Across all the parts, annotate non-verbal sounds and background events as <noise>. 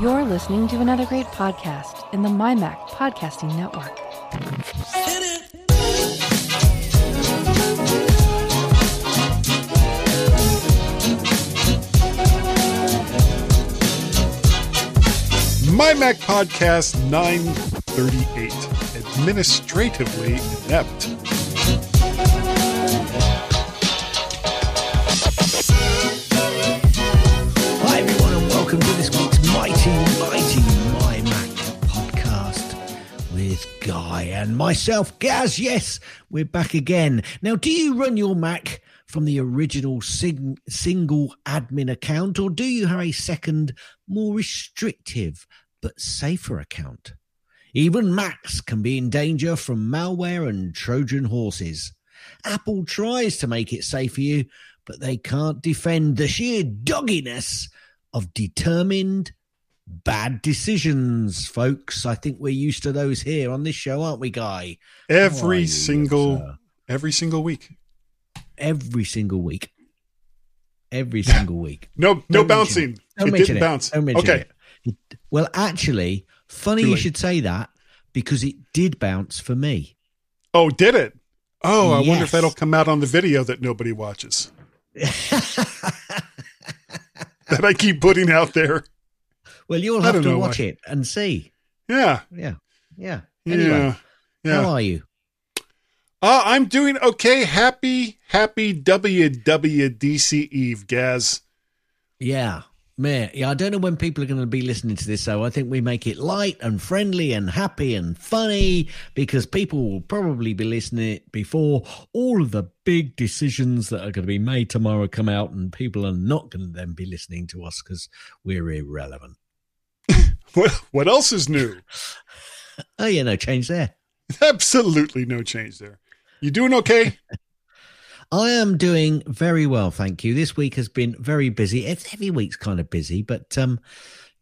You're listening to another great podcast in the MyMac Podcasting Network. MyMac Podcast 938. Administratively inept. Myself, Gaz. Yes, we're back again. Now, do you run your Mac from the original sing- single admin account or do you have a second, more restrictive but safer account? Even Macs can be in danger from malware and Trojan horses. Apple tries to make it safe for you, but they can't defend the sheer dogginess of determined bad decisions, folks. I think we're used to those here on this show, aren't we, Guy? Every single sir? every single week. every single week. Every single <laughs> week. No no Don't mention bouncing. it. Don't it mention didn't it. bounce. Don't mention okay. it. Well, actually, funny you should say that because it did bounce for me. Oh, did it? Oh, I wonder if that'll come out on the video that nobody watches. <laughs> That I keep putting out there. Well, you'll have to watch why. it and see. Yeah. Yeah. Yeah. Anyway, Yeah. Yeah. how are you? Uh, I'm doing okay. Happy, happy WWDC Eve, Gaz. Yeah. Man, yeah, I don't know when people are going to be listening to this, so I think we make it light and friendly and happy and funny because people will probably be listening it before all of the big decisions that are going to be made tomorrow come out, and people are not going to then be listening to us because we're irrelevant. What, what else is new? Oh, yeah, no change there. <laughs> Absolutely no change there. You doing okay? <laughs> I am doing very well, thank you. This week has been very busy. It's every week's kind of busy, but um,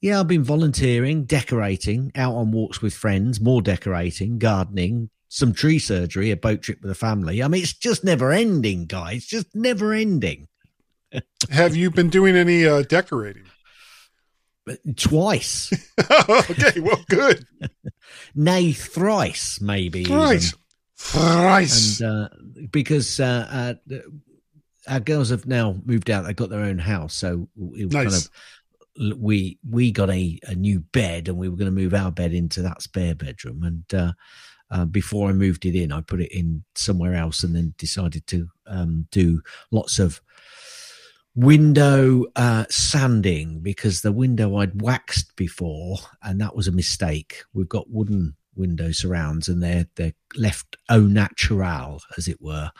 yeah, I've been volunteering, decorating, out on walks with friends, more decorating, gardening, some tree surgery, a boat trip with the family. I mean, it's just never ending, guys. Just never ending. <laughs> Have you been doing any uh, decorating? Twice, <laughs> okay, well, good. <laughs> nay, thrice, maybe. even. Thrice. Thrice. and uh, because uh, uh, our girls have now moved out, they got their own house, so we were kind of we we got a, a new bed, and we were going to move our bed into that spare bedroom. And uh, uh, before I moved it in, I put it in somewhere else, and then decided to um, do lots of window uh, sanding because the window I'd waxed before, and that was a mistake. We've got wooden window surrounds, and they're they're left au natural, as it were.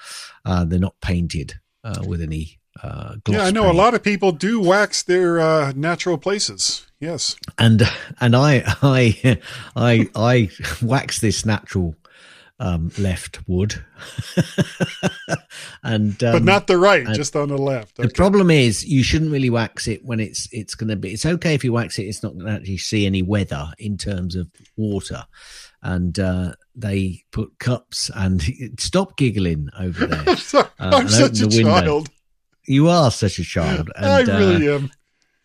Uh, they're not painted uh, with any. Uh, gloss yeah, I know a lot of people do wax their uh, natural places. Yes. and and I <laughs> I I I wax this natural um, left wood, <laughs> and um, but not the right, just on the left. The problem is you shouldn't really wax it when it's it's going to be. It's okay if you wax it. It's not going to actually see any weather in terms of water, and uh, they put cups and <laughs> stop giggling over there. <laughs> I'm, sorry, Uh, I'm such a window. child. you are such a child, and I uh, really am.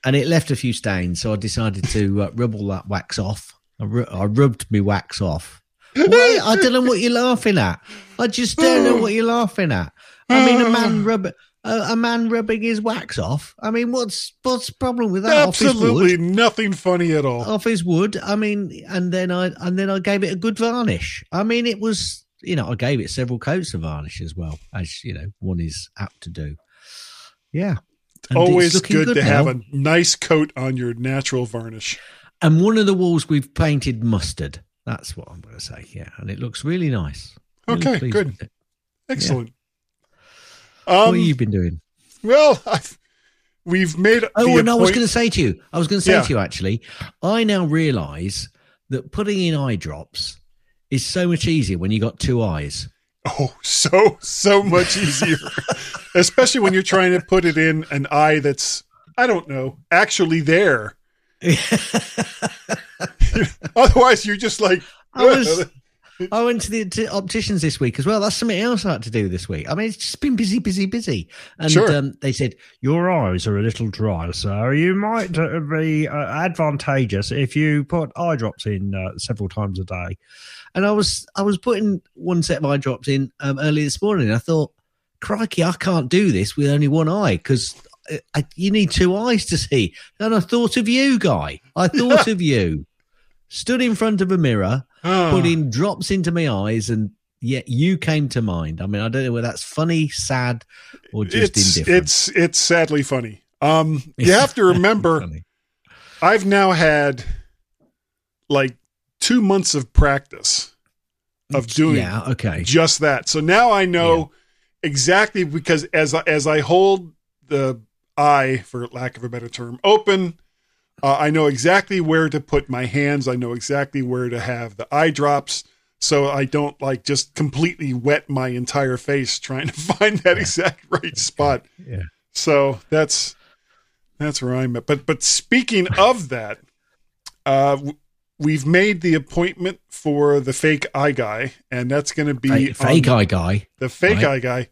and it left a few stains. So I decided to uh, rub all that wax off. I, ru- I rubbed me wax off. I don't know what you're laughing at. I just don't know what you're laughing at. I mean, a man <sighs> rub a, a man rubbing his wax off. I mean, what's what's the problem with that? Absolutely nothing funny at all. Off his wood. I mean, and then I and then I gave it a good varnish. I mean, it was you know I gave it several coats of varnish as well, as you know one is apt to do. Yeah. And Always looking good, to now. have a nice coat on your natural varnish. And one of the walls we've painted mustard. That's what I'm going to say. Yeah, and it looks really nice. Really Okay, good. Excellent. what Um, have you been doing? well, I've, we've made. Oh, and I was going to say to you, I was going to say Yeah. to you actually, I now realise that putting in eye drops is so much easier when you got two eyes. Oh, so so much easier, <laughs> especially when you're trying to put it in an eye that's I don't know actually there. <laughs> <laughs> Otherwise, you're just like I was I went to the opticians this week as well. That's something else I had to do this week. I mean, it's just been busy, busy, busy. And Sure. um, they said your eyes are a little dry, so you might uh, be uh, advantageous if you put eye drops in uh, several times a day. And I was I was putting one set of eye drops in um, early this morning. I thought, crikey, I can't do this with only one eye because. You need two eyes to see. And I thought of you, guy. I thought <laughs> of you. Stood in front of a mirror, Ah. putting drops into my eyes, and yet you came to mind. I mean, I don't know whether that's funny, sad, or just it's indifferent. it's it's sadly funny. Um, you have to remember, <laughs> I've now had like two months of practice of doing Yeah, okay. just that. So now I know exactly because as as I hold the eye, for lack of a better term, open, uh, I know exactly where to put my hands. I know exactly where to have the eye drops, so I don't like just completely wet my entire face trying to <laughs> find that exact right spot. Yeah. So that's that's where I'm at. But but speaking <laughs> of that, uh, we've made the appointment for the fake eye guy, and that's going to be Fake, fake eye guy. the fake Right. eye guy.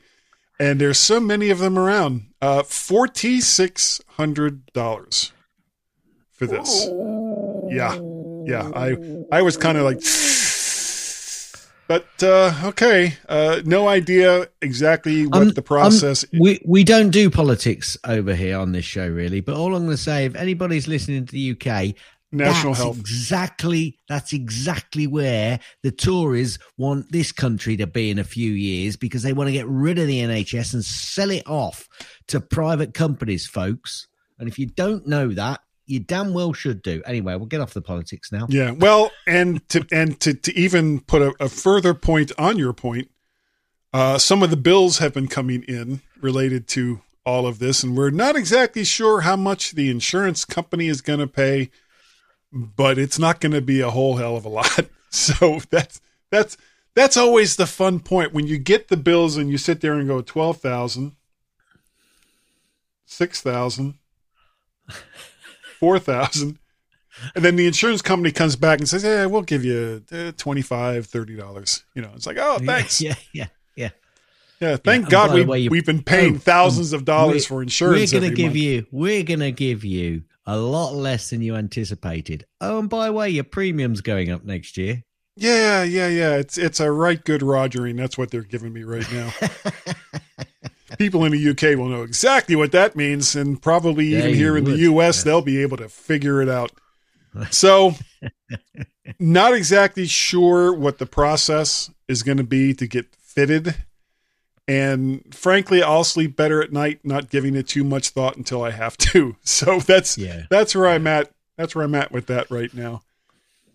And there's so many of them around. Uh, forty six hundred dollars for this. Yeah, yeah. I I was kind of like, <sighs> but uh, okay. Uh, no idea exactly what Um, the process. We we don't do politics over here on this show, really. But all I'm going to say, if anybody's listening to the UK, national that's health. Exactly. That's exactly where the Tories want this country to be in a few years because they want to get rid of the NHS and sell it off to private companies, folks. And if you don't know that, you damn well should do. Anyway, we'll get off the politics now. Yeah. Well, and to and to, to even put a, a further point on your point, uh, some of the bills have been coming in related to all of this, and we're not exactly sure how much the insurance company is going to pay, but it's not going to be a whole hell of a lot. <laughs> So that's that's that's always the fun point when you get the bills and you sit there and go twelve thousand, six thousand, four thousand. And then the insurance company comes back and says, "Yeah, we'll give you uh, $25, $30. You know, it's like, "Oh, thanks. Yeah, yeah, yeah. Yeah, thank and God we, way, we've been paying Oh, thousands of dollars for insurance We're going to give month. you. We're going to give you a lot less than you anticipated. Oh, and by the way, your premium's going up next year. Yeah, yeah, yeah. It's it's a right good rogering. That's what they're giving me right now. <laughs> People in the UK will know exactly what that means, and probably Yeah, even here in the US, yes. they'll be able to figure it out. So, <laughs> not exactly sure what the process is going to be to get fitted. And frankly, I'll sleep better at night not giving it too much thought until I have to. <laughs> So that's Yeah. that's where I'm at. That's where I'm at with that right now.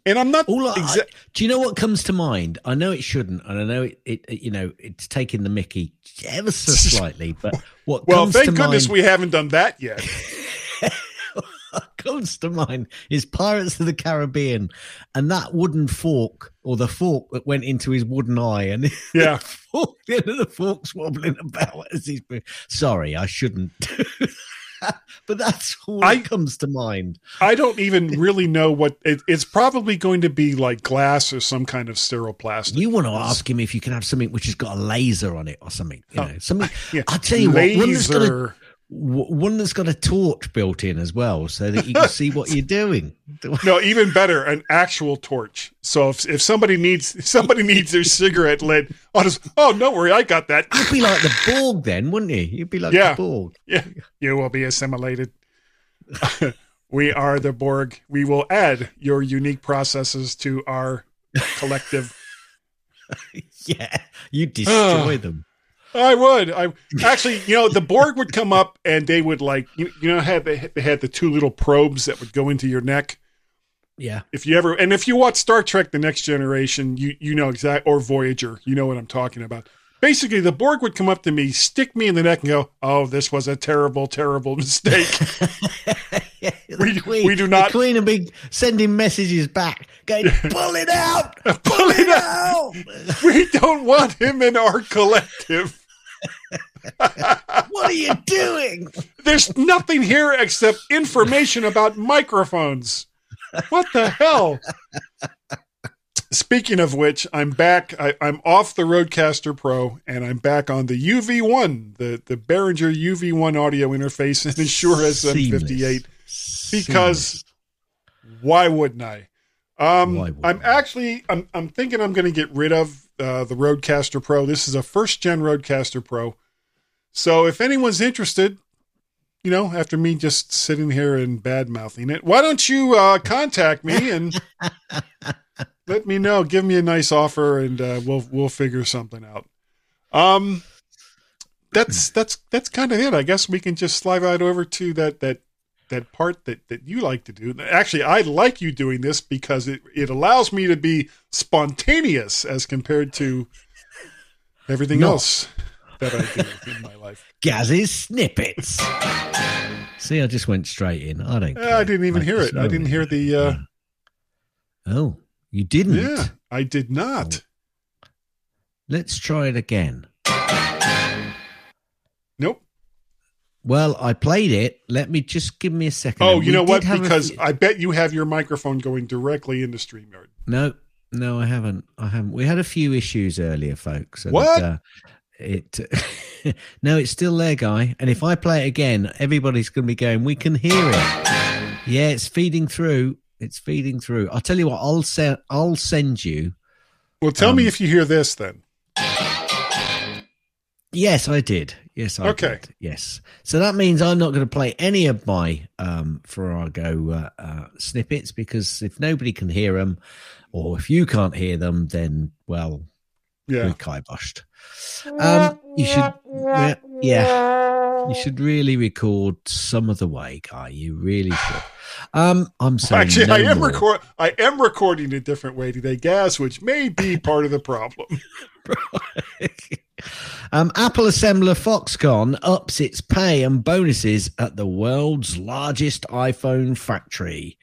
And I'm not All I, do you know what comes to mind? I know it shouldn't, and I know it. it, it- you know, it's taking the Mickey ever so <laughs> slightly. But what Well, thank goodness mind, we haven't done that yet. <laughs> <laughs> what comes to mind is Pirates of the Caribbean, and that wooden fork or the fork that went into his wooden eye, and Yeah. fork, the end of the fork's wobbling about as he's. Sorry, I shouldn't. <laughs> but that's all I- comes to mind. I don't even really know what it, it's probably going to be like glass or some kind of sterile plastic. You want to ask him if you can have something which has got a laser on it or something. You oh, know, something. <laughs> Yeah. I'll tell you what. Got a, Laser. One that's got a torch built in as well, so that you can see what you're doing. <laughs> No, even better, an actual torch. So if, if somebody needs if somebody needs their cigarette lit, I'll just oh don't worry, I got that. You'd be like the Borg then, wouldn't you? You'd be like Yeah. the Borg. Yeah, you will be assimilated. <laughs> we are the Borg. We will add your unique processes to our collective. <laughs> Yeah, you destroy <sighs> them. I would. I actually, you know, the Borg would come up and they would like, you, you know, had they, they had the two little probes that would go into your neck. Yeah, If you ever, and if you watch Star Trek: The Next Generation, you you know exact or Voyager, you know what I'm talking about. Basically, the Borg would come up to me, stick me in the neck, and go, "Oh, this was a terrible, terrible mistake." <laughs> yeah. <laughs> We- Queen, we do not- The Queen would be sending messages back, going, <laughs> "Pull it out, <laughs> Pull it out. out." we don't want him in our collective. what are you doing? There's nothing here except information about microphones. What the hell? speaking of which, I'm back. I, I'm off the Rodecaster Pro, and I'm back on the UV1, the the Behringer UV1 audio interface in the Shure SM58. Because why wouldn't I? Um, wouldn't I'm actually I'm I'm thinking I'm going to get rid of uh, the Rodecaster Pro. This is a first gen Rodecaster Pro. So if anyone's interested, you know, after me just sitting here and bad mouthing it, why don't you uh, contact me and <laughs> let me know. Give me a nice offer, and uh, we'll we'll figure something out. Um, that's that's that's kind of it. I guess we can just slide right over to that that that part that that you like to do. Actually, I like you doing this because it it allows me to be spontaneous as compared to everything Not. else that I do in my life. <laughs> Gaz's snippets. See, I just went straight in. I don't. I didn't even hear it. I didn't hear the. Uh, Oh, you didn't. yeah, I did not. Let's try it again. Nope. Well, I played it. Let me just give me a second. Oh, We you know what? Because few- I bet you have your microphone going directly into StreamYard. no, no, I haven't. I haven't. We had a few issues earlier, folks. and, What? uh, it <laughs> no, it's still there, guy. And if I play it again, everybody's going to be going. We can hear it. Yeah, it's feeding through. It's feeding through. I'll tell you what. I'll send. I'll send you. Well, tell me Um, if you hear this then. Yes, I did. Yes, I Okay. did. Yes. So that means I'm not going to play any of my um, Farrago uh, uh, snippets because if nobody can hear them, or if you can't hear them, then well, Yeah. we're kiboshed. Um, you should, yeah, you should really record some of the way, guy. You really should. Um, I'm saying Actually, no I am record. I am recording a different way today, gas, which may be <laughs> part of the problem. <laughs> <laughs> um, Apple assembler Foxconn ups its pay and bonuses at the world's largest iPhone factory.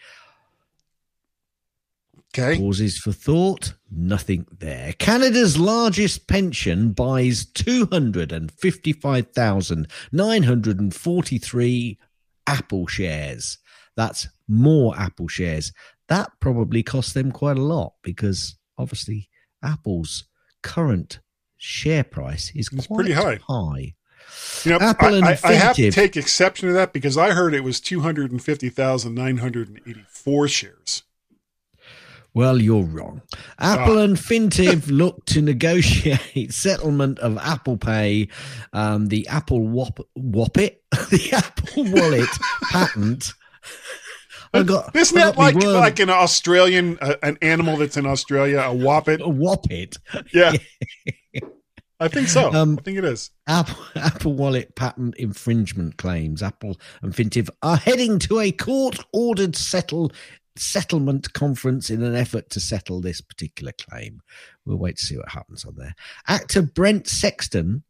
Okay. Pauses for thought. Nothing there. Canada's largest pension buys 255,943 Apple shares. That's more Apple shares. That probably cost them quite a lot because obviously Apple's current share price is It's quite pretty high. high. You know, Apple I, I, I have to take exception to that because I heard it was two hundred and fifty thousand nine hundred and eighty-four shares. Well, you're wrong. Apple and Fintiv <laughs> look to negotiate settlement of Apple Pay, um, the Apple Whop, Whoppit, <laughs> the Apple Wallet <laughs> patent. I got Isn't that like like an Australian, uh, an animal that's in Australia, a whoppet? a Whoppit? <laughs> Yeah, I think so. Um, I think it is. Apple, <laughs> Apple Wallet patent infringement claims. Apple and Fintiv are heading to a court-ordered settle settlement conference in an effort to settle this particular claim. We'll wait to see what happens on there. Actor Brent Sexton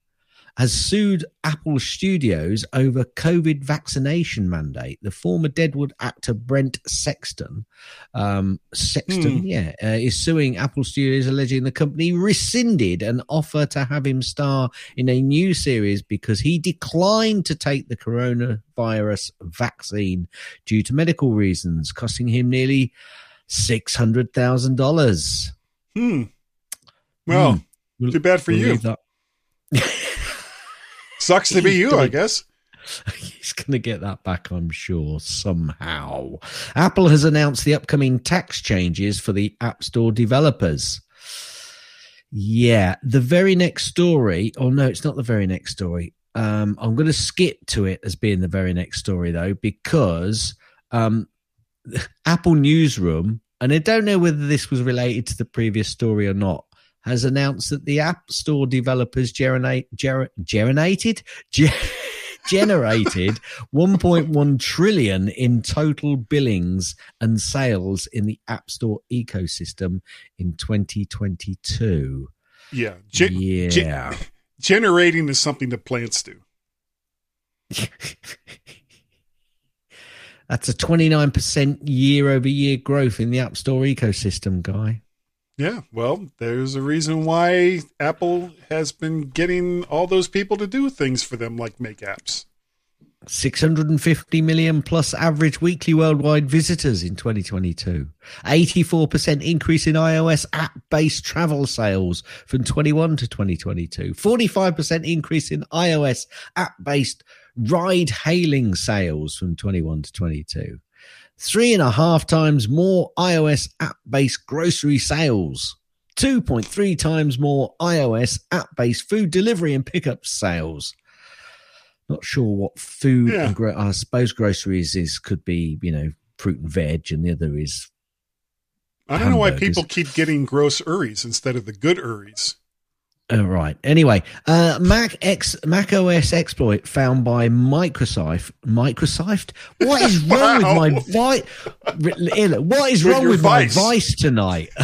has sued Apple Studios over COVID vaccination mandate. The former Deadwood actor Brent Sexton, um, Sexton, Hmm. yeah, uh, is suing Apple Studios, alleging the company rescinded an offer to have him star in a new series because he declined to take the coronavirus vaccine due to medical reasons, costing him nearly six hundred thousand dollars. Hmm. Well, Hmm. too bad for We'll you. <laughs> Sucks to be you, gonna- I guess. <laughs> He's going to get that back, I'm sure, somehow. Apple has announced the upcoming tax changes for the App Store developers. Yeah, the very next story. Oh, no, it's not the very next story. Um, I'm going to skip to it as being the very next story, though, because um, <laughs> Apple Newsroom, and I don't know whether this was related to the previous story or not, has announced that the App Store developers ger- generated, ge- <laughs> generated <laughs> 1.1 trillion in total billings and sales in the App Store ecosystem in 2022. Yeah. Ge- yeah. <laughs> generating is something that plants do. That's a 29% year over year growth in the App Store ecosystem, guy. Yeah. Well, there's a reason why Apple has been getting all those people to do things for them, like make apps. 650 million plus average weekly worldwide visitors in 2022. 84% increase in iOS app based travel sales from 21 to 2022. 45% increase in iOS app based ride hailing sales from 21 to 22. Three and a half times more iOS app based grocery sales. 2.3 times more iOS app based food delivery and pickup sales not sure what food Yeah. and gro- I suppose groceries is could be you know fruit and veg, and the other is I don't know why people keep getting gross Uris instead of the good Uris. Oh, right. Anyway, uh, Mac X Mac OS exploit found by Microsoft. Microsoft. What is <laughs> wrong Wow. with my vi- What is wrong your with vice. my vice tonight? <laughs>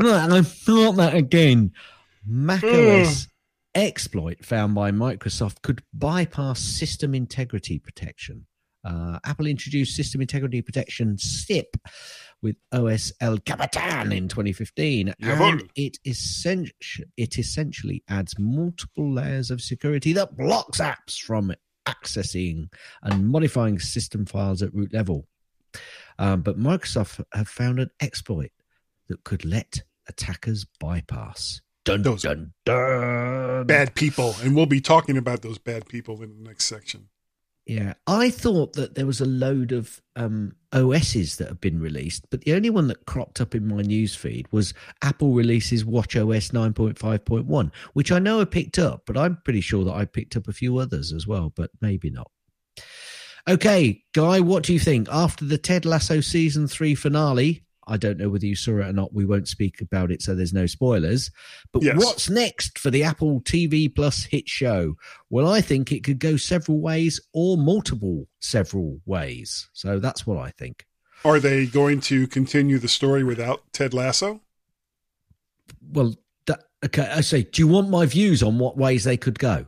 I thought that again. Mac OS exploit found by Microsoft could bypass system integrity protection. Uh, Apple introduced system integrity protection SIP with OS El Capitan in 2015, and it, essen- it essentially adds multiple layers of security that blocks apps from accessing and modifying system files at root level. Um, but Microsoft have found an exploit that could let attackers bypass. Dun, Those dun, dun. Bad people. And we'll be talking about those bad people in the next section. Yeah, I thought that there was a load of um, OSs that have been released, but the only one that cropped up in my news feed was Apple releases Watch OS 9.5.1, which I know I picked up, but I'm pretty sure that I picked up a few others as well, but maybe not. Okay, Guy, what do you think? After the Ted Lasso season three finale, I don't know whether you saw it or not. We won't speak about it, so there's no spoilers. But Yes. what's next for the Apple TV Plus hit show? Well, I think it could go several ways or multiple several ways. So that's what I think. Are they going to continue the story without Ted Lasso? Well, that, okay, I say, do you want my views on what ways they could go?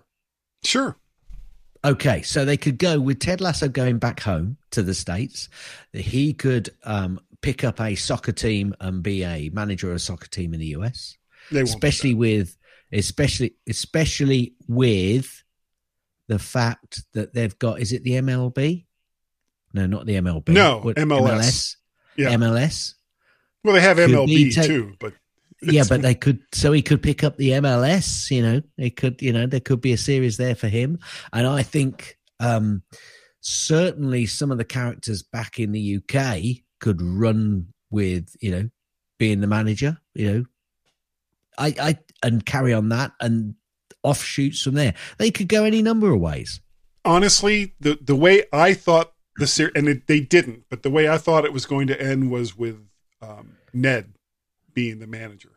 Sure. Okay, so they could go with Ted Lasso going back home to the States. He could um, pick up a soccer team and be a manager of a soccer team in the US. Especially with especially especially with the fact that they've got is it the MLB? No, not the MLB. No, What- MLS. Yeah. MLS. Well, they have Could MLB take- too, but Yeah, but they could. So he could pick up the MLS. You know, it could. You know, there could be a series there for him. And I think um certainly some of the characters back in the UK could run with you know being the manager. You know, I I and carry on that and offshoots from there. They could go any number of ways. honestly, the the way I thought the series, and it, they didn't, but the way I thought it was going to end was with um, Ned being the manager.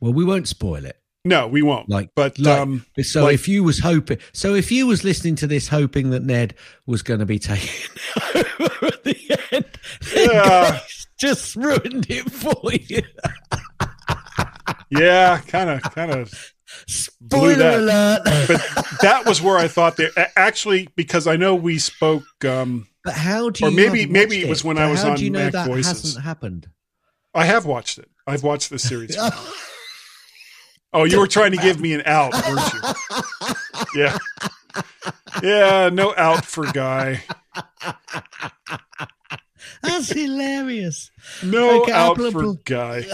Well, we won't spoil it. No, we won't. Like- but like- um, So Like- if you was hoping, so if you was listening to this hoping that Ned was going to be taken <laughs> over at the end, <laughs> Yeah. just ruined it for you. yeah, kind of, kind of. Spoiler that. alert! But that was where I thought they actually because I know we spoke. Um, But how do you? Or maybe- maybe it was when I was how on do you know Mac that Voices. hasn't happened? I have watched it. I've watched the series. <laughs> Oh, you were trying to give me an out, weren't you? <laughs> Yeah. Yeah, no out for guy. That's hilarious. No Okay, out <laughs> Apple- for guy.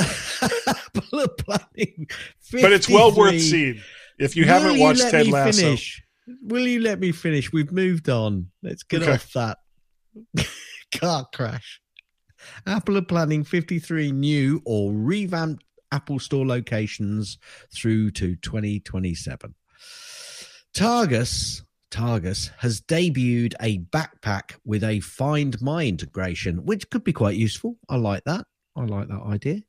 Apple planning But it's well worth seeing. If you Will haven't you watched let Ted me Lasso, Finish? Will you let me finish? We've moved on. Let's get Okay. off that <laughs> car crash. Apple are planning 53 new or revamped Apple Store locations through to 2027. Targus Targus has debuted a backpack with a Find My integration, which could be quite useful. I like that. I like that idea.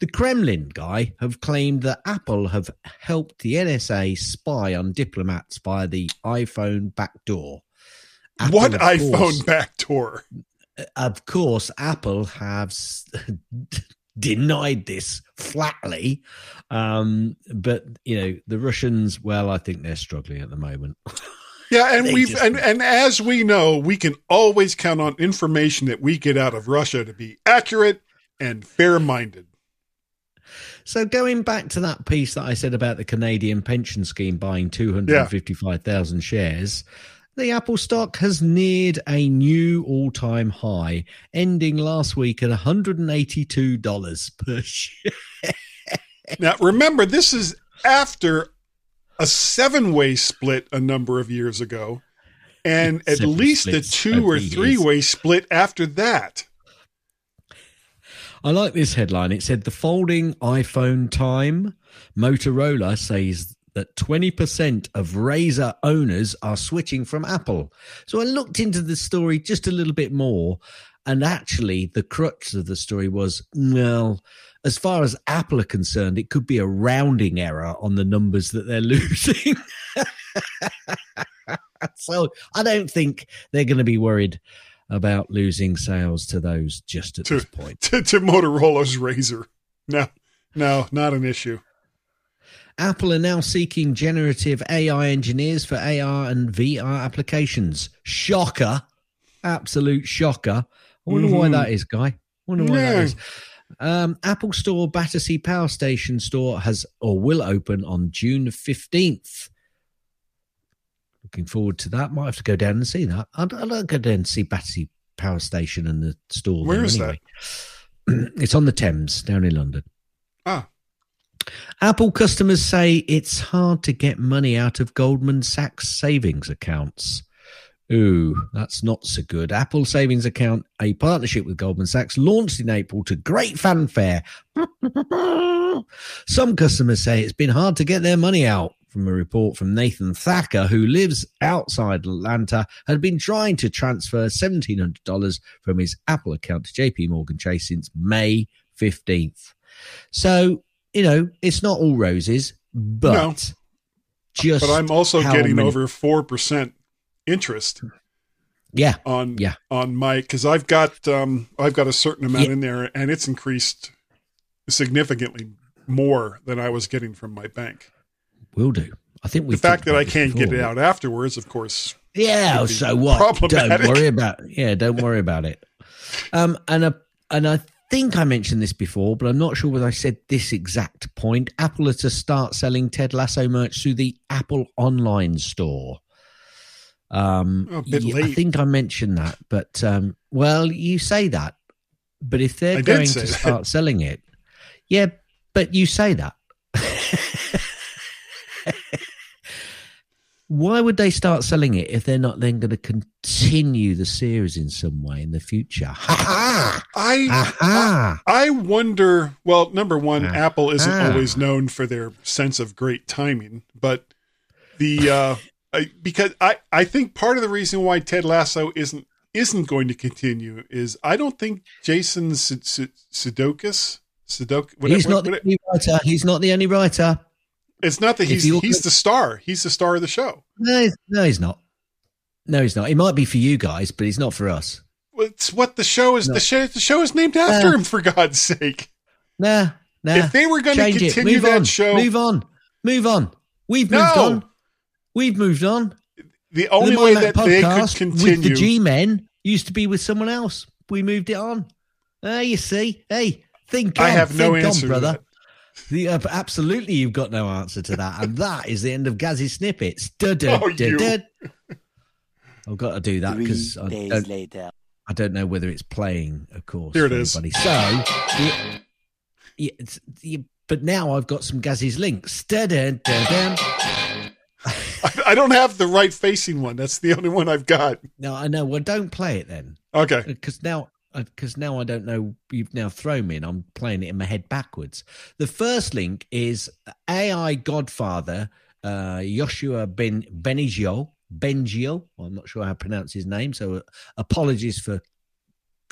The Kremlin guy have claimed that Apple have helped the NSA spy on diplomats via the iPhone backdoor. Apple, what iPhone course- backdoor? of course, Apple have <laughs> denied this flatly. Um, but you know, the Russians, well, I think they're struggling at the moment. <laughs> Yeah, and They we've just- and, and as we know, we can always count on information that we get out of Russia to be accurate and fair-minded. So going back to that piece that I said about the Canadian pension scheme buying 255,000 shares, the Apple stock has neared a new all-time high, ending last week at $182 per share. now, remember, this is after a seven-way split a number of years ago, and at Several least a two or three-way split after that. I like this headline. It said the folding iPhone time. Motorola says that 20% of Razr owners are switching from Apple. So I looked into the story just a little bit more. And actually, the crux of the story was well, as far as Apple are concerned, it could be a rounding error on the numbers that they're <laughs> losing. <laughs> so I don't think they're going to be worried about losing sales to those just at To- this point. <laughs> To, to Motorola's Razr. No, no, not an issue. Apple are now seeking generative AI engineers for AR and VR applications. Shocker. Absolute shocker. I wonder why Mhm. that is, Guy. I wonder why that Yeah. is. Um, Apple Store Battersea Power Station store has or will open on June 15th. Looking forward to that. Might have to go down and see that. I'd, I'd like to go down and see Battersea Power Station and the store. Where is anyway. <clears throat> it's on the Thames down in London. Ah, Apple customers say it's hard to get money out of Goldman Sachs savings accounts. Ooh, that's not so good. Apple Savings Account, a partnership with Goldman Sachs, launched in April to great fanfare. <laughs> Some customers say it's been hard to get their money out. From a report from Nathan Thacker, who lives outside Atlanta, had been trying to transfer $1,700 from his Apple account to JP Morgan Chase since May 15th. So, you know, it's not all roses, but No. just. but I'm also getting many- over four percent interest Yeah. on Yeah. on my because I've got um I've got a certain amount Yeah. in there and it's increased significantly more than I was getting from my bank. Will do. I think we The fact that I can't get it out afterwards, of course, Yeah, so what? Don't worry about. Yeah, don't worry about it. Um, and a, and I think I mentioned this before, but I'm not sure whether I said this exact point. Apple are to start selling Ted Lasso merch through the Apple online store. Um, Oh, a bit yeah, I think I mentioned that, but um, well, you say that, but if they're I going to that. start selling it, yeah, but you say that. Why would they start selling it if they're not then going to continue the series in some way in the future? I ha! Aha! I wonder. Well, number one, Ah. Apple isn't Ah. always known for their sense of great timing, but the uh, I, because I I think part of the reason why Ted Lasso isn't isn't going to continue is I don't think Jason Su- Su- Sudeikis Sudeik He's not the only writer. He's not the only writer. it's not that he's he's the star. He's the star of the show. No, he's, no, he's not. No, he's not. He might be for you guys, but he's not for us. Well, It's what the show is. No. The show the show is named after him. For God's sake, Nah, nah. if they were going to Change it. continue that on. show, Move on. Move on. We've moved on. We've moved on. the only the way Mind that Map they could continue with the G Men used to be with someone else. We moved it on. Ah, you see, hey, think on, I have no think on, answer brother. The, uh, absolutely, you've got no answer to that, and that is the end of Gazzy snippets. Duh, duh, Oh, duh, I've got to do that Three because I don't, later. I don't know whether it's playing. Of course, Here it for is. everybody. So, yeah, yeah, it's, yeah, but now I've got some Gazzy's links. Duh, duh, duh, duh. <laughs> I, don't have the right facing one. That's the only one I've got. No, I know. Well, don't play it then. Okay. because now because now I don't know. You've now thrown me, and I'm playing it in my head backwards. The first link is AI Godfather uh, Joshua Ben Benigio Bengio. Well, I'm not sure how to pronounce his name, so uh, apologies for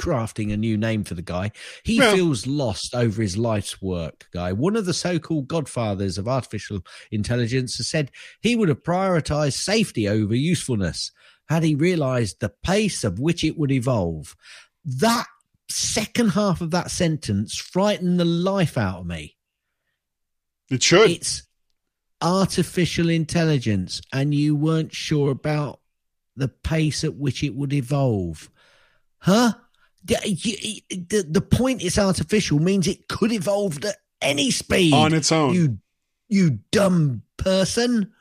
crafting a new name for the guy. He Well- feels lost over his life's work. Guy, one of the so-called godfathers of artificial intelligence, has said he would have prioritized safety over usefulness had he realized the pace of which it would evolve. That second half of that sentence frightened the life out of me. It should. It's artificial intelligence, and you weren't sure about the pace at which it would evolve. Huh? The, the, the point it's artificial means it could evolve at any speed on its own. You you dumb person.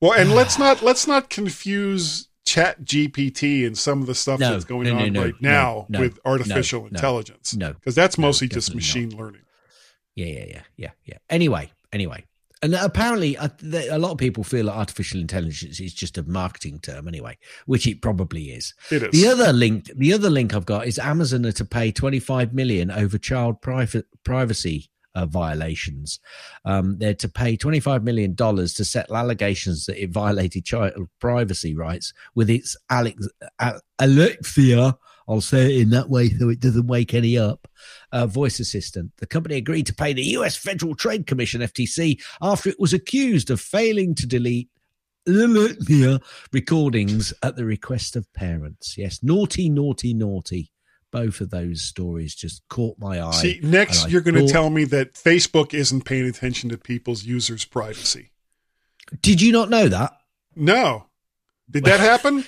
Well, and let's not let's not confuse Chat GPT and some of the stuff No, that's going no, no, on right no, now no, with artificial intelligence. No, because that's mostly just machine learning. Yeah, yeah, yeah, yeah, yeah. Anyway, anyway, and apparently, the- a lot of people feel that artificial intelligence is just a marketing term, anyway, which it probably is. It is. The other link, the other link I've got is Amazon are to pay 25 million over child private privacy uh, violations. Um, they're to pay 25 million dollars to settle allegations that it violated child privacy rights with its Alex, uh, Alexia. I'll say it in that way so it doesn't wake any up. Uh, voice assistant. The company agreed to pay the U.S. Federal Trade Commission (FTC) after it was accused of failing to delete <laughs> recordings at the request of parents. Yes, naughty, naughty, naughty. Both of those stories just caught my eye. See, next you're going to tell me that Facebook isn't paying attention to people's users' privacy. Did you not know that? No, did that <laughs> happen?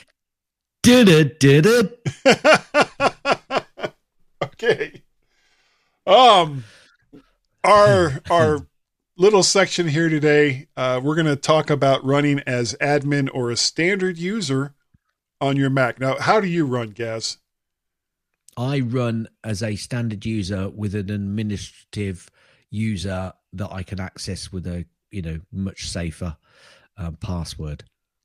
Did it? Did it? <laughs> okay. Um, our <laughs> our little section here today, uh, we're going to talk about running as admin or a standard user on your Mac. Now, how do you run, Gaz? I run as a standard user with an administrative user that I can access with a you know much safer um, password.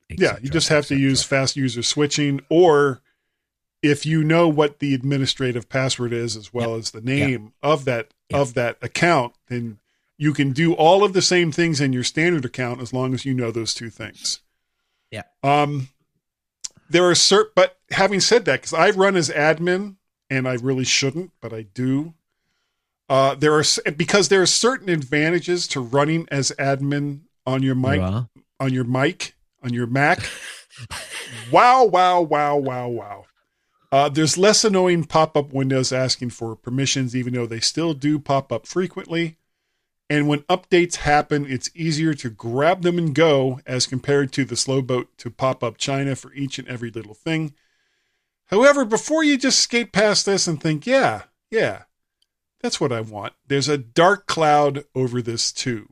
Yeah, you just have to use fast user switching, or if you know what the administrative password is as well as the name of that Yeah. of that account, then you can do all of the same things in your standard account as long as you know those two things. Yeah. Um, there are cert, but having said that, because I run as admin and I really shouldn't, but I do. Uh, there are because there are certain advantages to running as admin on your mic Right. on your mic on your Mac. wow, wow, wow, wow, wow. Uh, there's less annoying pop-up windows asking for permissions, even though they still do pop up frequently. And when updates happen, it's easier to grab them and go as compared to the slow boat to pop up China for each and every little thing. However, before you just skate past this and think, yeah, yeah, that's what I want, there's a dark cloud over this too.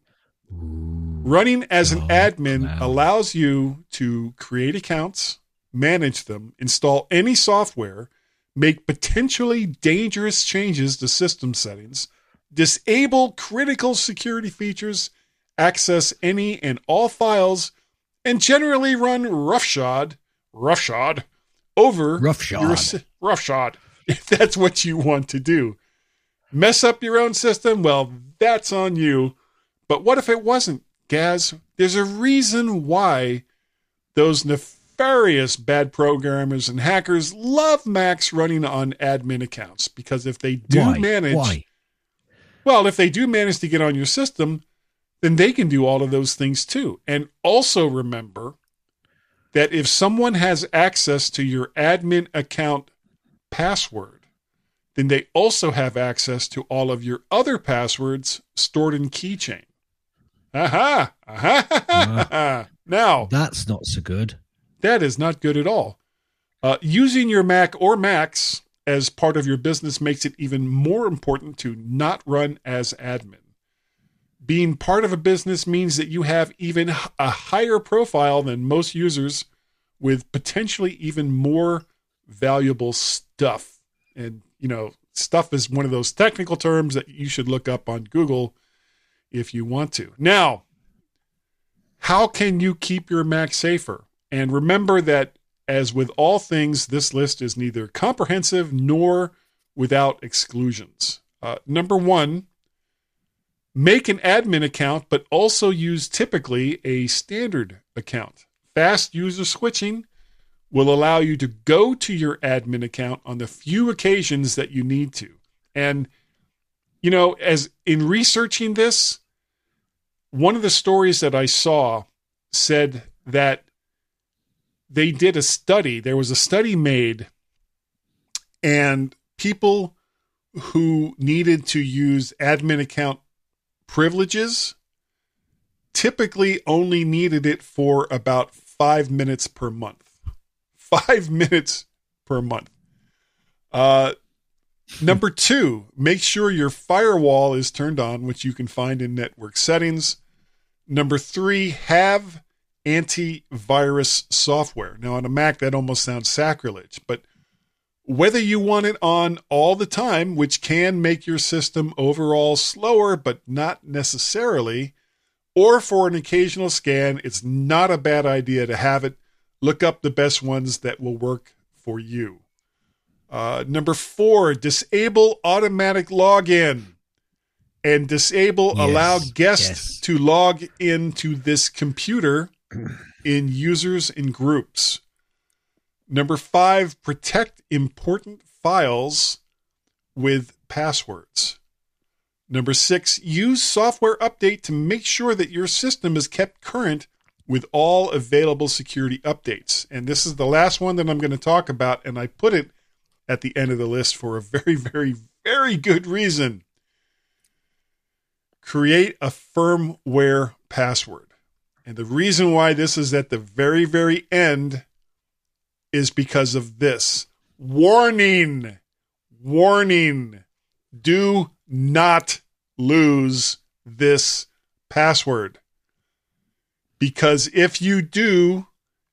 Running as an oh, Dark admin cloud. allows you to create accounts, manage them, install any software, make potentially dangerous changes to system settings, disable critical security features, access any and all files, and generally run roughshod, roughshod over Roughshod. your roughshod <laughs> if that's what you want to do. Mess up your own system? Well, that's on you. But what if it wasn't, Gaz? There's a reason why those nefarious bad programmers and hackers love Macs running on admin accounts because if they do Why? manage, Why? well, if they do manage to get on your system, then they can do all of those things too. And also remember that if someone has access to your admin account password, then they also have access to all of your other passwords stored in Keychain. Aha! <laughs> Aha! Now, That's not so good. that is not good at all. Uh, using your Mac or Macs as part of your business makes it even more important to not run as admin. Being part of a business means that you have even a higher profile than most users with potentially even more valuable stuff. And, you know, stuff is one of those technical terms that you should look up on Google if you want to. Now, how can you keep your Mac safer? And remember that, as with all things, this list is neither comprehensive nor without exclusions. Uh, number one, make an admin account, but also use typically a standard account. Fast user switching will allow you to go to your admin account on the few occasions that you need to. And, you know, as in researching this, one of the stories that I saw said that they did a study. There was a study made, and people who needed to use admin account privileges typically only needed it for about five minutes per month. <laughs> Five minutes per month. Uh, Number two, make sure your firewall is turned on, which you can find in network settings. Number three, have antivirus software. Now, on a Mac, that almost sounds sacrilege, but whether you want it on all the time, which can make your system overall slower, but not necessarily, or for an occasional scan, it's not a bad idea to have it. Look up the best ones that will work for you. Uh, number four, disable automatic login and disable Yes, allow guests yes. to log into this computer in users and groups. Number five, protect important files with passwords. Number six, use software update to make sure that your system is kept current with all available security updates. And this is the last one that I'm going to talk about, and I put it at the end of the list for a very, very, very good reason. Create a firmware password. And the reason why this is at the very, very end is because of this warning. Warning. Do not lose this password. Because if you do,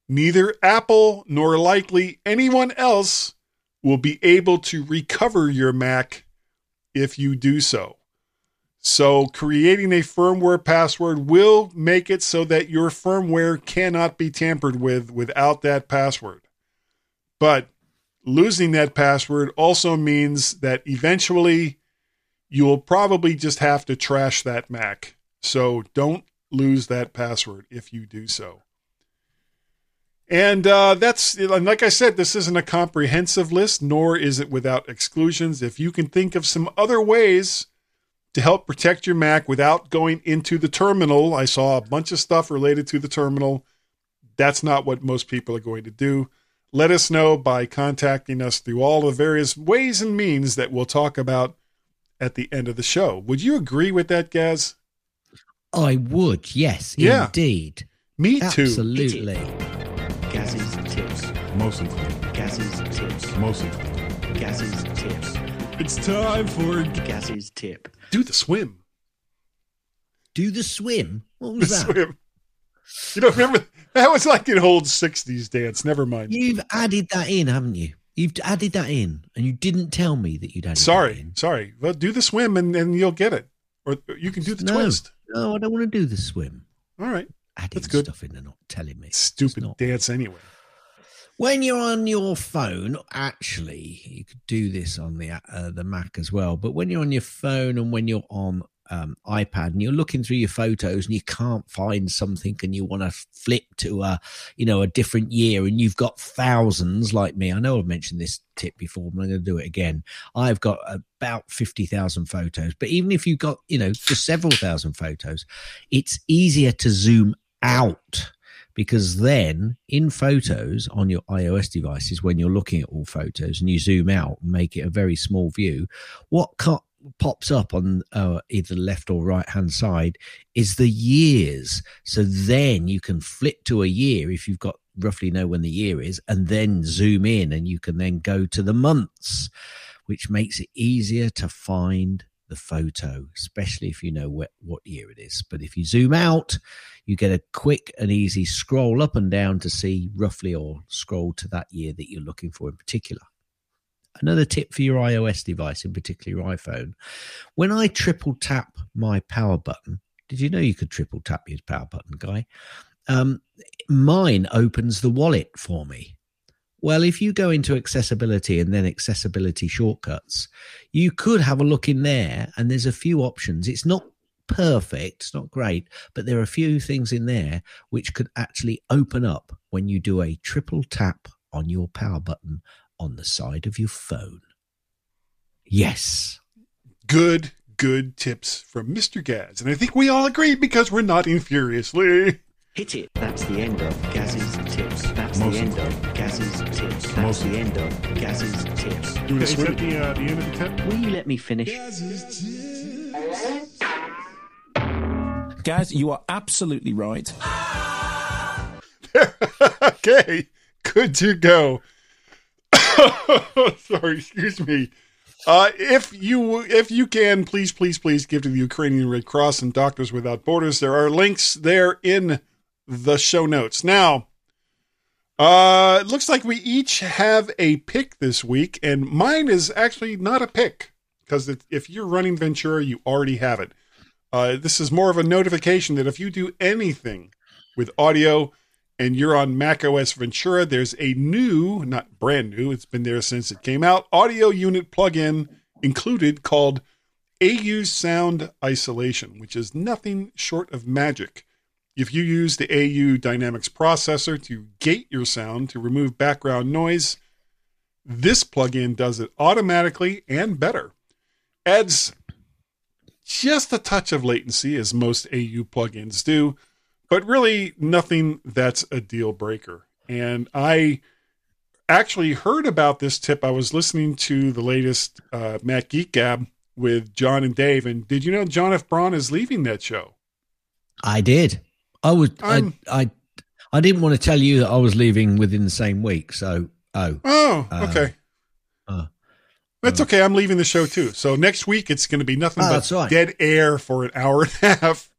neither Apple nor likely anyone else will be able to recover your Mac if you do so. So, creating a firmware password will make it so that your firmware cannot be tampered with without that password. But losing that password also means that eventually you will probably just have to trash that Mac. So, don't lose that password if you do so. And uh, that's, and like I said, this isn't a comprehensive list, nor is it without exclusions. If you can think of some other ways to help protect your Mac without going into the terminal, I saw a bunch of stuff related to the terminal. That's not what most people are going to do. Let us know by contacting us through all the various ways and means that we'll talk about at the end of the show. Would you agree with that, Gaz? I would, yes, Yeah. indeed. Me too. Absolutely. Gaz's tips. Mostly. Gaz's tips. Mostly. Gaz's tips. It's time for Gaz's tip. Do the swim. Do the swim. What The was that? swim. You don't remember? That was like an old '60s dance. Never mind. You've added that in, haven't you? You've added that in, and you didn't tell me that you'd added Sorry, sorry. Well, do the swim and, and you'll get it, or you can do the No. twist. No, I don't want to do the swim. All right. Adding That's good. stuff in and not telling me. Stupid dance anyway. When you're on your phone, actually, you could do this on the uh, the Mac as well. But when you're on your phone and when you're on um, iPad and you're looking through your photos and you can't find something and you want to flip to a you know a different year and you've got thousands like me. I know I've mentioned this tip before, but I'm going to do it again. I've got about fifty thousand photos, but even if you've got you know just several thousand photos, it's easier to zoom out because then in photos on your iOS devices, when you're looking at all photos and you zoom out and make it a very small view, what pops up on uh, either the left or right hand side is the years. So then you can flip to a year if you've got roughly know when the year is, and then zoom in and you can then go to the months, which makes it easier to find the photo, especially if you know what, what year it is. But if you zoom out, you get a quick and easy scroll up and down to see roughly or scroll to that year that you're looking for in particular. Another tip for your iOS device, in particular your iPhone, when I triple tap my power button, did you know you could triple tap your power button, guy? Um, mine opens the wallet for me. Well, if you go into accessibility and then accessibility shortcuts, you could have a look in there and there's a few options. It's not perfect, it's not great, but there are a few things in there which could actually open up when you do a triple tap on your power button on the side of your phone. Yes. Good, good tips from Mr. Gaz, and I think we all agree because we're not furiously. <laughs> Hit it. That's the end of Gaz's tips. That's Mostly. the end of Gaz's tips. That's Mostly. the end of Gaz's tips. Doing a Is that the, uh, the end of the tip? Will you let me finish? Guys, you are absolutely right. <laughs> okay, good to go. <coughs> Sorry, excuse me. Uh, if you if you can, please, please, please give to the Ukrainian Red Cross and Doctors Without Borders. There are links there in the show notes. Now, uh, it looks like we each have a pick this week, and mine is actually not a pick because if you're running Ventura, you already have it. Uh, this is more of a notification that if you do anything with audio and you're on Mac OS Ventura, there's a new, not brand new, it's been there since it came out, audio unit plugin included called AU Sound Isolation, which is nothing short of magic. If you use the AU Dynamics processor to gate your sound to remove background noise, this plugin does it automatically and better. Adds just a touch of latency, as most AU plugins do, but really nothing that's a deal breaker. And I actually heard about this tip. I was listening to the latest uh, Mac Geek Gab with John and Dave. And did you know John F. Braun is leaving that show? I did. I was. I, I. I didn't want to tell you that I was leaving within the same week. So, oh, Oh, Uh, okay. uh, That's okay. I'm leaving the show too. So next week it's going to be nothing Oh, but right. dead air for an hour and a half.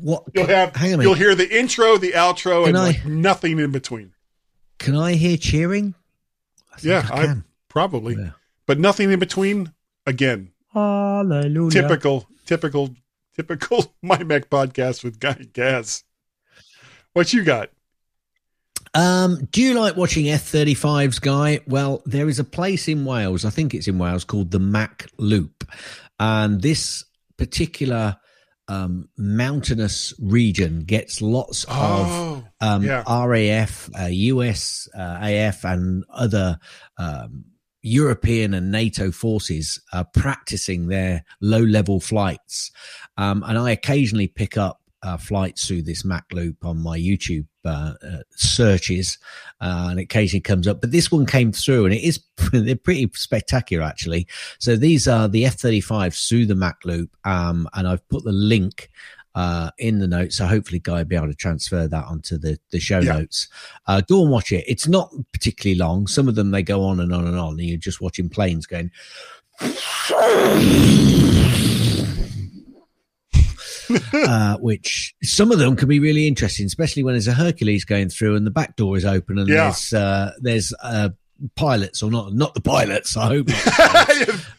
what? <laughs> You'll have hang on you'll hear the intro, the outro, Can and I- like nothing in between. Can I hear cheering? I Yeah, I I, probably, Yeah. but nothing in between. Again, Hallelujah. typical, typical, typical <laughs> My Mac podcast with Guy Gaz. What you got? Um, do you like watching F-35s, Guy? Well, there is a place in Wales, I think it's in Wales, called the Mach Loop. And this particular um, mountainous region gets lots of Oh, um, yeah. RAF, uh, US uh, AF, and other um, European and NATO forces are practicing their low level flights. Um, and I occasionally pick up uh, flights through this Mach Loop on my YouTube uh, uh, searches, uh, and occasionally comes up. But this one came through, and it is <laughs> they're pretty spectacular actually. So these are the F thirty fives through the Mach Loop, um, and I've put the link uh, in the notes. So hopefully, Guy will be able to transfer that onto the, the show Yeah. notes. Uh, go and watch it. It's not particularly long. Some of them they go on and on and on, and you're just watching planes going. <laughs> uh, which some of them can be really interesting, especially when there's a Hercules going through and the back door is open and Yeah. there's uh, there's uh, pilots or not not the pilots. I hope. <laughs>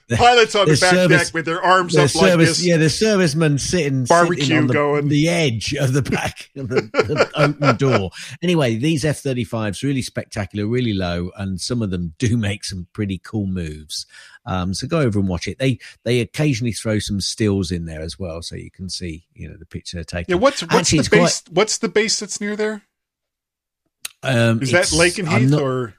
Pilots on the the back service- deck with their arms up like this. yeah, the servicemen sitting Barbecue sitting on the, going. the edge of the back of the, the open door. Anyway, these F thirty fives really spectacular, really low, and some of them do make some pretty cool moves. Um, so go over and watch it. They they occasionally throw some stills in there as well, so you can see you know the picture they're taking. Yeah, what's what's Actually, the it's quite- base? What's the base that's near there? Um, Is that Lakenheath not- or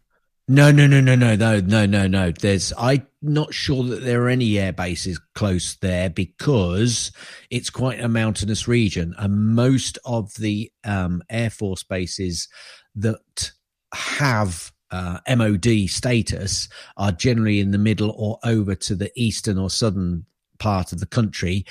No, no, no, no, no, no, no, no, no. There's, I'm not sure that there are any air bases close there because it's quite a mountainous region, and most of the um, air force bases that have uh, MOD status are generally in the middle or over to the eastern or southern part of the country,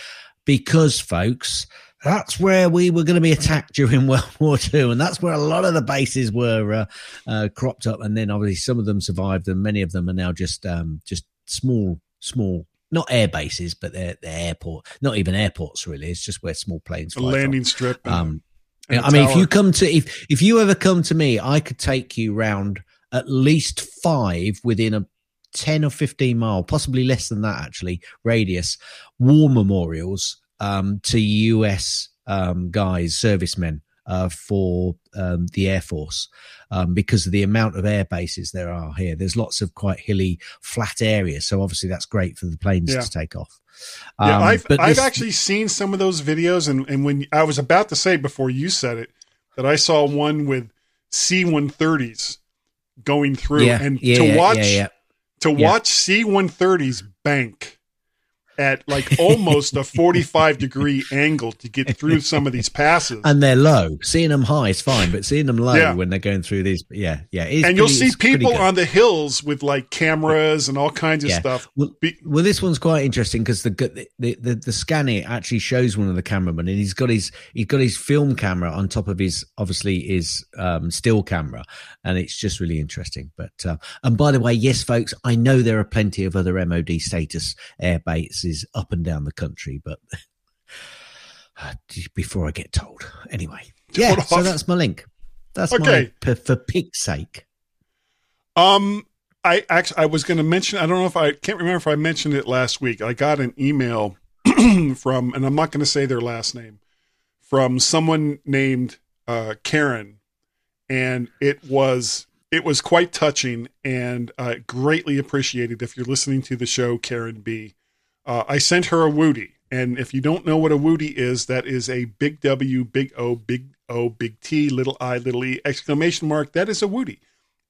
because, folks. That's where we were going to be attacked during <laughs> World War II, and that's where a lot of the bases were uh, uh, cropped up, and then obviously some of them survived, and many of them are now just um, just small, small, not air bases, but they're, they're airport, not even airports really. It's just where small planes a fly from. landing strip? Um, and I mean, if you come to if if you ever come to me, I could take you round at least five within a ten or fifteen mile, possibly less than that actually radius, war memorials um, to U.S. Um, guys, servicemen uh, for um, the Air Force um, because of the amount of air bases there are here. There's lots of quite hilly, flat areas, so obviously that's great for the planes Yeah. to take off. Yeah, Um, I've but I've this- actually seen some of those videos, and and when I was about to say before you said it that I saw one with C one thirties going through, yeah, and yeah, to yeah, watch yeah, yeah. to Yeah. watch C one thirties bank at like almost a 45 <laughs> degree angle to get through some of these passes. and they're low. Seeing them high is fine, but seeing them low Yeah. when they're going through these, yeah, yeah. and you'll see people on the hills with like cameras and all kinds of Yeah. stuff. Well, Be- well, this one's quite interesting because the, the the the scan it actually shows one of the cameramen, and he's got his he's got his film camera on top of his obviously his um, still camera, and it's just really interesting. But uh, and by the way, yes, folks, I know there are plenty of other MOD status air bases up and down the country, but <sighs> before I get told, anyway, yeah. So that's my link. That's Okay. my for, for pig's sake. Um, I actually I was going to mention. I don't know if I can't remember if I mentioned it last week. I got an email <clears throat> from, and I'm not going to say their last name, from someone named uh, Karen, and it was it was quite touching and uh, greatly appreciated. If you're listening to the show, Karen B, uh, I sent her a Woody, and if you don't know what a Woody is, that is a big W, big O, big O, big T, little I, little E, exclamation mark. That is a Woody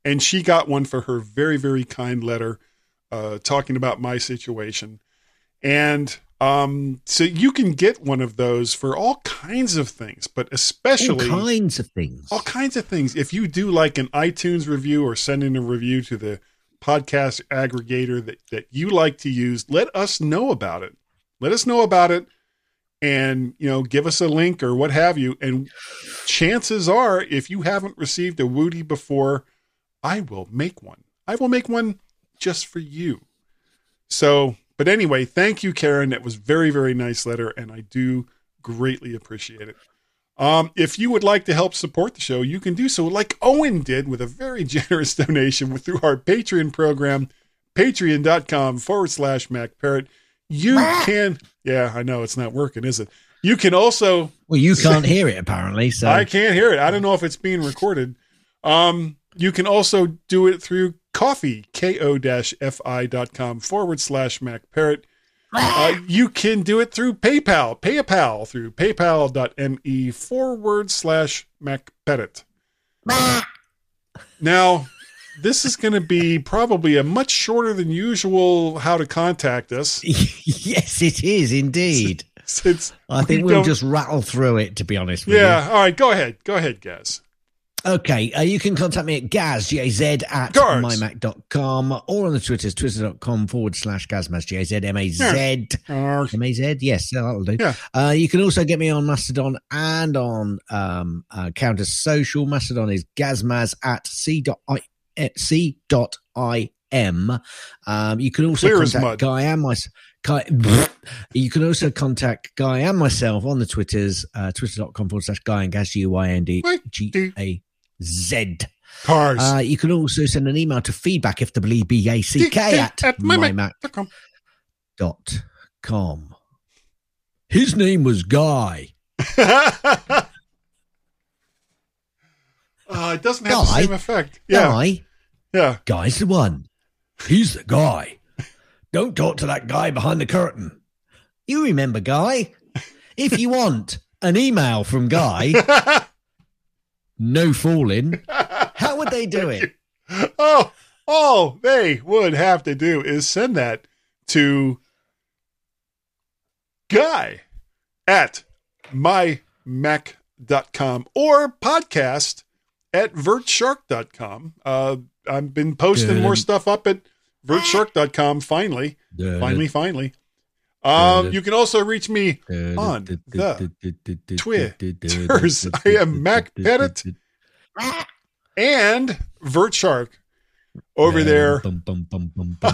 and she got one for her very very kind letter uh, talking about my situation and um, so you can get one of those for all kinds of things but especially All kinds of things. all kinds of things if you do like an itunes review or send in a review to the podcast aggregator that, that you like to use let us know about it. Let us know about it and you know give us a link or what have you. And chances are if you haven't received a woody before i will make one. I will make one just for you. So but anyway thank you karen. That was very very nice letter and i do greatly appreciate it um, if you would like to help support the show, you can do so like Owen did with a very <laughs> generous donation through our Patreon program, patreon.com forward slash MacParrot. You can, yeah, I know it's not working, is it? You can also, Well, you can't hear it apparently, so I can't hear it. I don't know if it's being recorded. Um, you can also do it through coffee, ko-fi.com forward slash MacParrot. Uh, you can do it through PayPal, PayPal through paypal.me forward slash MacPettit. Now, this is going to be probably a much shorter than usual how to contact us <laughs> yes, it is indeed. since I think we we'll just rattle through it. To be honest with yeah. All right, go ahead, go ahead, Gaz. Okay, uh, you can contact me at gaz, G-A-Z, at Gars. mymac.com or on the Twitters, twitter.com forward slash gazmaz, G-A-Z, M-A-Z. M-A-Z, yes, that'll do. Yeah. Uh, you can also get me on Mastodon and on um, uh, Counter Social. Mastodon is gazmaz at c.i, eh, c.im. Um, you can also Clear contact. Guy and myself. Guy, <laughs> you can also contact Guy and myself on the Twitters, uh, twitter.com forward slash Guy and Gaz, G-U-Y-N-D-G-A-Z. Cars. Uh, you can also send an email to feedback if the believe B-A-C-K at at my mymac dot com. His name was Guy. <laughs> uh, it doesn't have the Guy? same effect. Yeah, Guy. yeah. Guy's the one. He's the guy. Don't talk to that guy behind the curtain. You remember Guy? If you want an email from Guy, <laughs> no fooling. <laughs> How would they do it? oh, all they would have to do is send that to guy at mymac.com or podcast at vertshark.com. Uh, I've been posting more stuff up at vertshark.com finally. Finally, finally. Um, you can also reach me on the Twitters. I am Mac Pettit and Vert Shark over there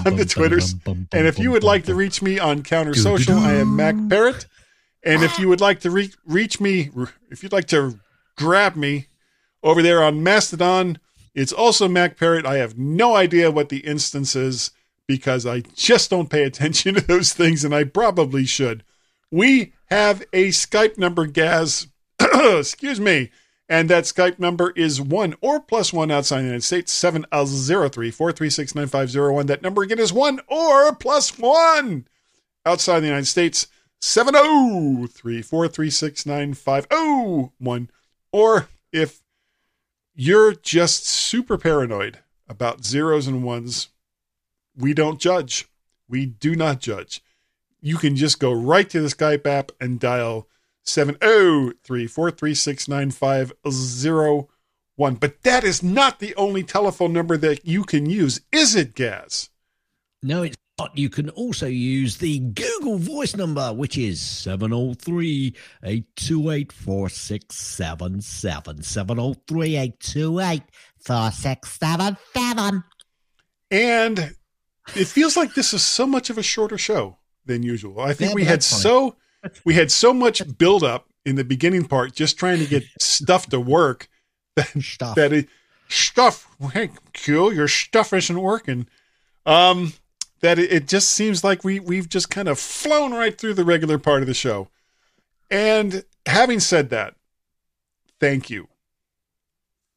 on the Twitters. And if you would like to reach me on Counter Social, I am Mac Parrot. And if you would like to re- reach me, if you'd like to grab me over there on Mastodon, it's also Mac Parrot. I have no idea what the instance is because I just don't pay attention <laughs> to those things, and I probably should. We have a Skype number, Gaz. <clears throat> Excuse me. And that Skype number is one or plus one outside the United States, 703 uh, 436 9501. That number again is one or plus one outside the United States, 703 436 9501. Or if you're just super paranoid about zeros and ones, we don't judge. We do not judge. you can just go right to the Skype app and dial 703-436-9501. But that is not the only telephone number that you can use, is it, Gaz? No, it's not. You can also use the Google voice number, which is 703 828 4677. 703 828 4677. And it feels like this is so much of a shorter show than usual. I think Yeah, we had fine. so we had so much build up in the beginning part just trying to get stuff to work <laughs> that Stuff. that it stuff hey Q, your stuff isn't working. Um that it, it just seems like we we've just kind of flown right through the regular part of the show. And having said that, thank you.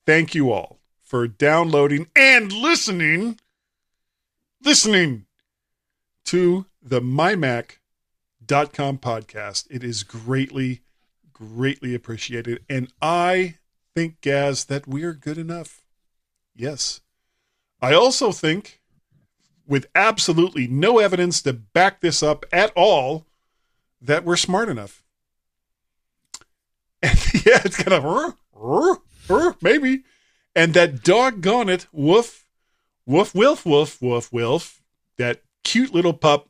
Thank you all for downloading and listening listening to the mymac.com podcast. It is greatly greatly appreciated and I think Gaz that we're good enough. Yes. I also think with absolutely no evidence to back this up at all that we're smart enough. <laughs> And yeah, it's kind of maybe. And that doggone it, woof, woof, wilf, woof, woof, wilf, that cute little pup,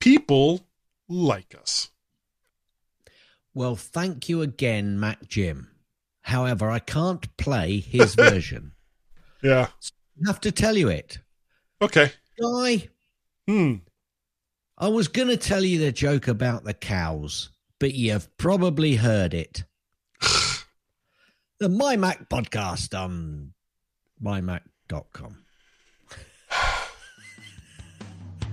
people like us. Well, thank you again, Mac Jim. However, I can't play his <laughs> version. Yeah. I have to tell you it. Okay. Guy, Hmm. I was going to tell you the joke about the cows, but you've probably heard it. <sighs> the My Mac podcast on mymac.com.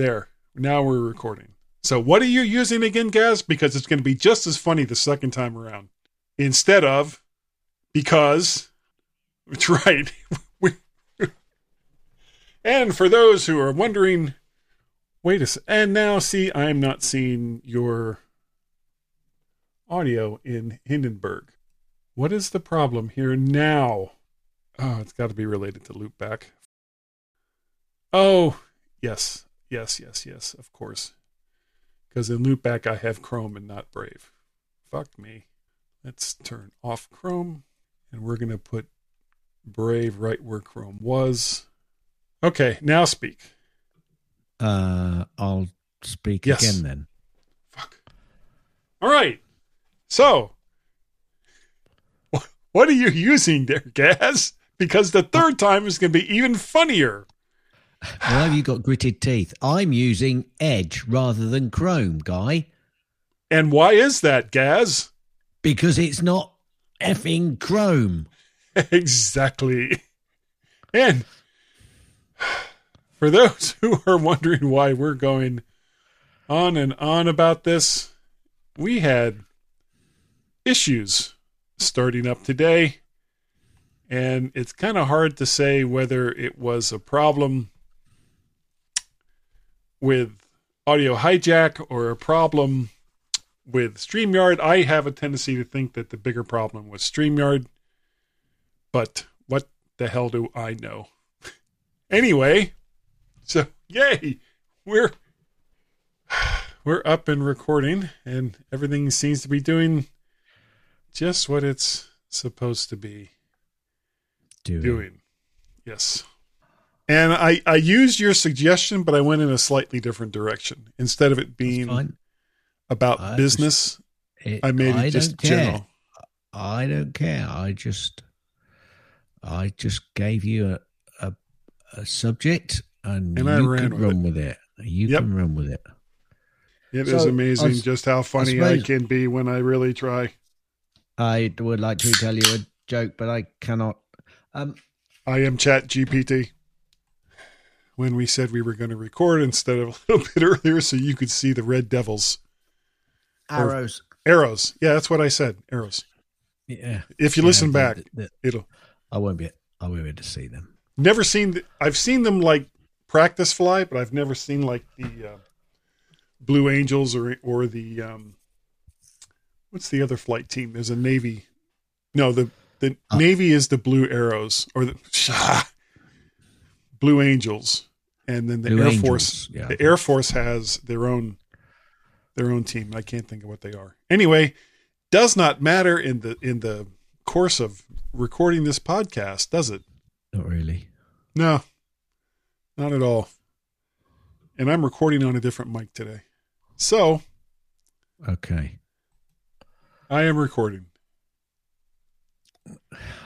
There. Now we're recording. So what are you using again, Gaz? Because it's going to be just as funny the second time around. Instead of because <laughs> it's right. <laughs> And for those who are wondering, wait a sec. And now see, I'm not seeing your audio in Hindenburg. What is the problem here now? Oh, it's got to be related to loopback. Oh, yes, yes, yes, yes, of course. Because in loopback I have Chrome and not Brave. Fuck me. Let's turn off Chrome and we're going to put Brave right where Chrome was. Okay, now speak. Uh, I'll speak Yes. again then. Fuck. All right. So, <laughs> what are you using there, Gaz? Because the third time is going to be even funnier. Why have you got gritted teeth? I'm using Edge rather than Chrome, Guy, And why is that, Gaz? because it's not effing Chrome. <laughs> exactly. And for those <laughs> who are wondering why we're going on and on about this, we had issues starting up today. And it's kind of hard to say whether it was a problem with audio hijack or a problem with StreamYard. I have a tendency to think that the bigger problem was StreamYard but what the hell do I know? <laughs> anyway, so yay, we're <sighs> we're up and recording, and everything seems to be doing just what it's supposed to be Doing. doing. Yes. And I, I used your suggestion, but I went in a slightly different direction. Instead of it being about I business, It- I made it just care. general. I don't care. I just, I just gave you a a, a subject, and, And I you ran can with run with it. You Yep. can run with it. It is So, amazing I s- just how funny I suppose- can be when I really try. I would like to tell you a joke, but I cannot. Um, I am Chat GPT. When we said we were going to record instead of <laughs> a little bit earlier so you could see the Red Devils. Arrows. Arrows. Yeah, that's what I said. Arrows. Yeah. If you Yeah, listen the- back, the- the- it'll I won't be. I won't be able to see them. never seen th- I've seen them like practice fly, but I've never seen like the uh, Blue Angels or or the um what's the other flight team? There's a Navy. No, the the Uh, Navy is the Blue Arrows or the <laughs> Blue Angels, and then the Blue Air Angels, Force. yeah. The Air Force has their own their own team. I can't think of what they are. Anyway, does not matter in the in the course of recording this podcast, does it? Not really. No, not at all. And I'm recording on a different mic today. So Okay. I am recording.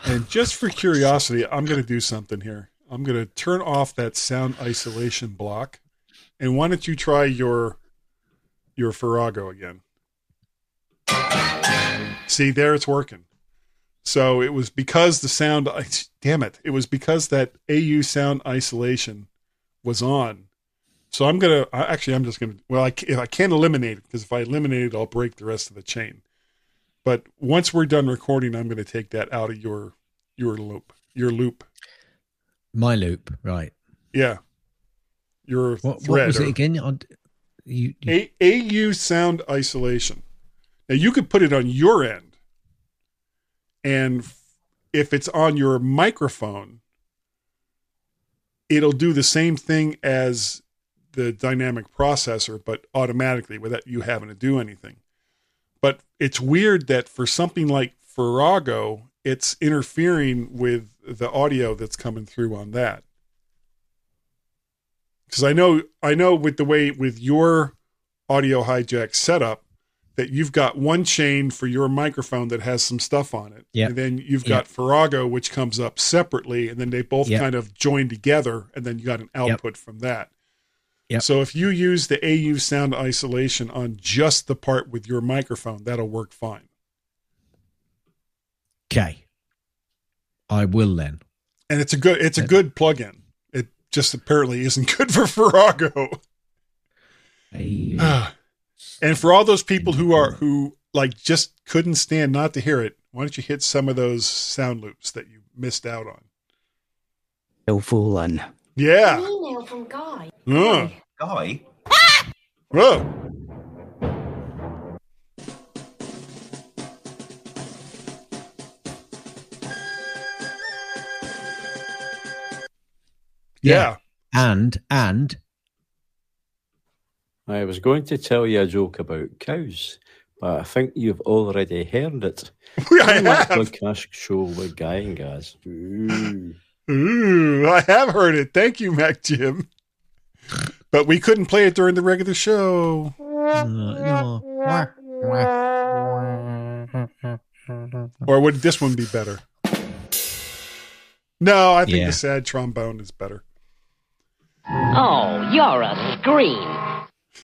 And just for curiosity, I'm going to do something here. I'm going to turn off that sound isolation block. And why don't you try your your Farrago again? See, there it's working. So it was because the sound damn it. It was because that AU sound isolation was on. So I'm going to actually I'm just going to well I if I can't eliminate it because if I eliminate it I'll break the rest of the chain. But once we're done recording, I'm going to take that out of your your loop. Your loop. My loop. Right. Yeah. Your What, thread. what was or- it again? You, you, A- AU sound isolation. Now you could put it on your end, and f- if it's on your microphone, it'll do the same thing as the dynamic processor, but automatically without you having to do anything. But it's weird that for something like Farrago, it's interfering with the audio that's coming through on that because I know I know with the way with your audio hijack setup that you've got one chain for your microphone that has some stuff on it, Yep. and then you've got Farrago which comes up separately, and then they both Yep. kind of join together, and then you got an output from that. Yep. So if you use the AU sound isolation on just the part with your microphone, that'll work fine. okay. I will then. And it's a good it's a Yeah. good plugin. It just apparently isn't <laughs> good for Farrago. Ah. and for all those people who are who like just couldn't stand not to hear it, why don't you hit some of those sound loops that you missed out on? No fooling. Yeah. email from Guy. Uh, Guy? uh. Yeah. And and I was going to tell you a joke about cows, but I think you've already heard it. <laughs> I have. podcast show with Guy and Gaz. Ooh. Ooh, I have heard it. Thank you, Mac Jim. But we couldn't play it during the regular show. uh, no. Or would this one be better? No, I think Yeah. the sad trombone is better. Oh, you're a scream.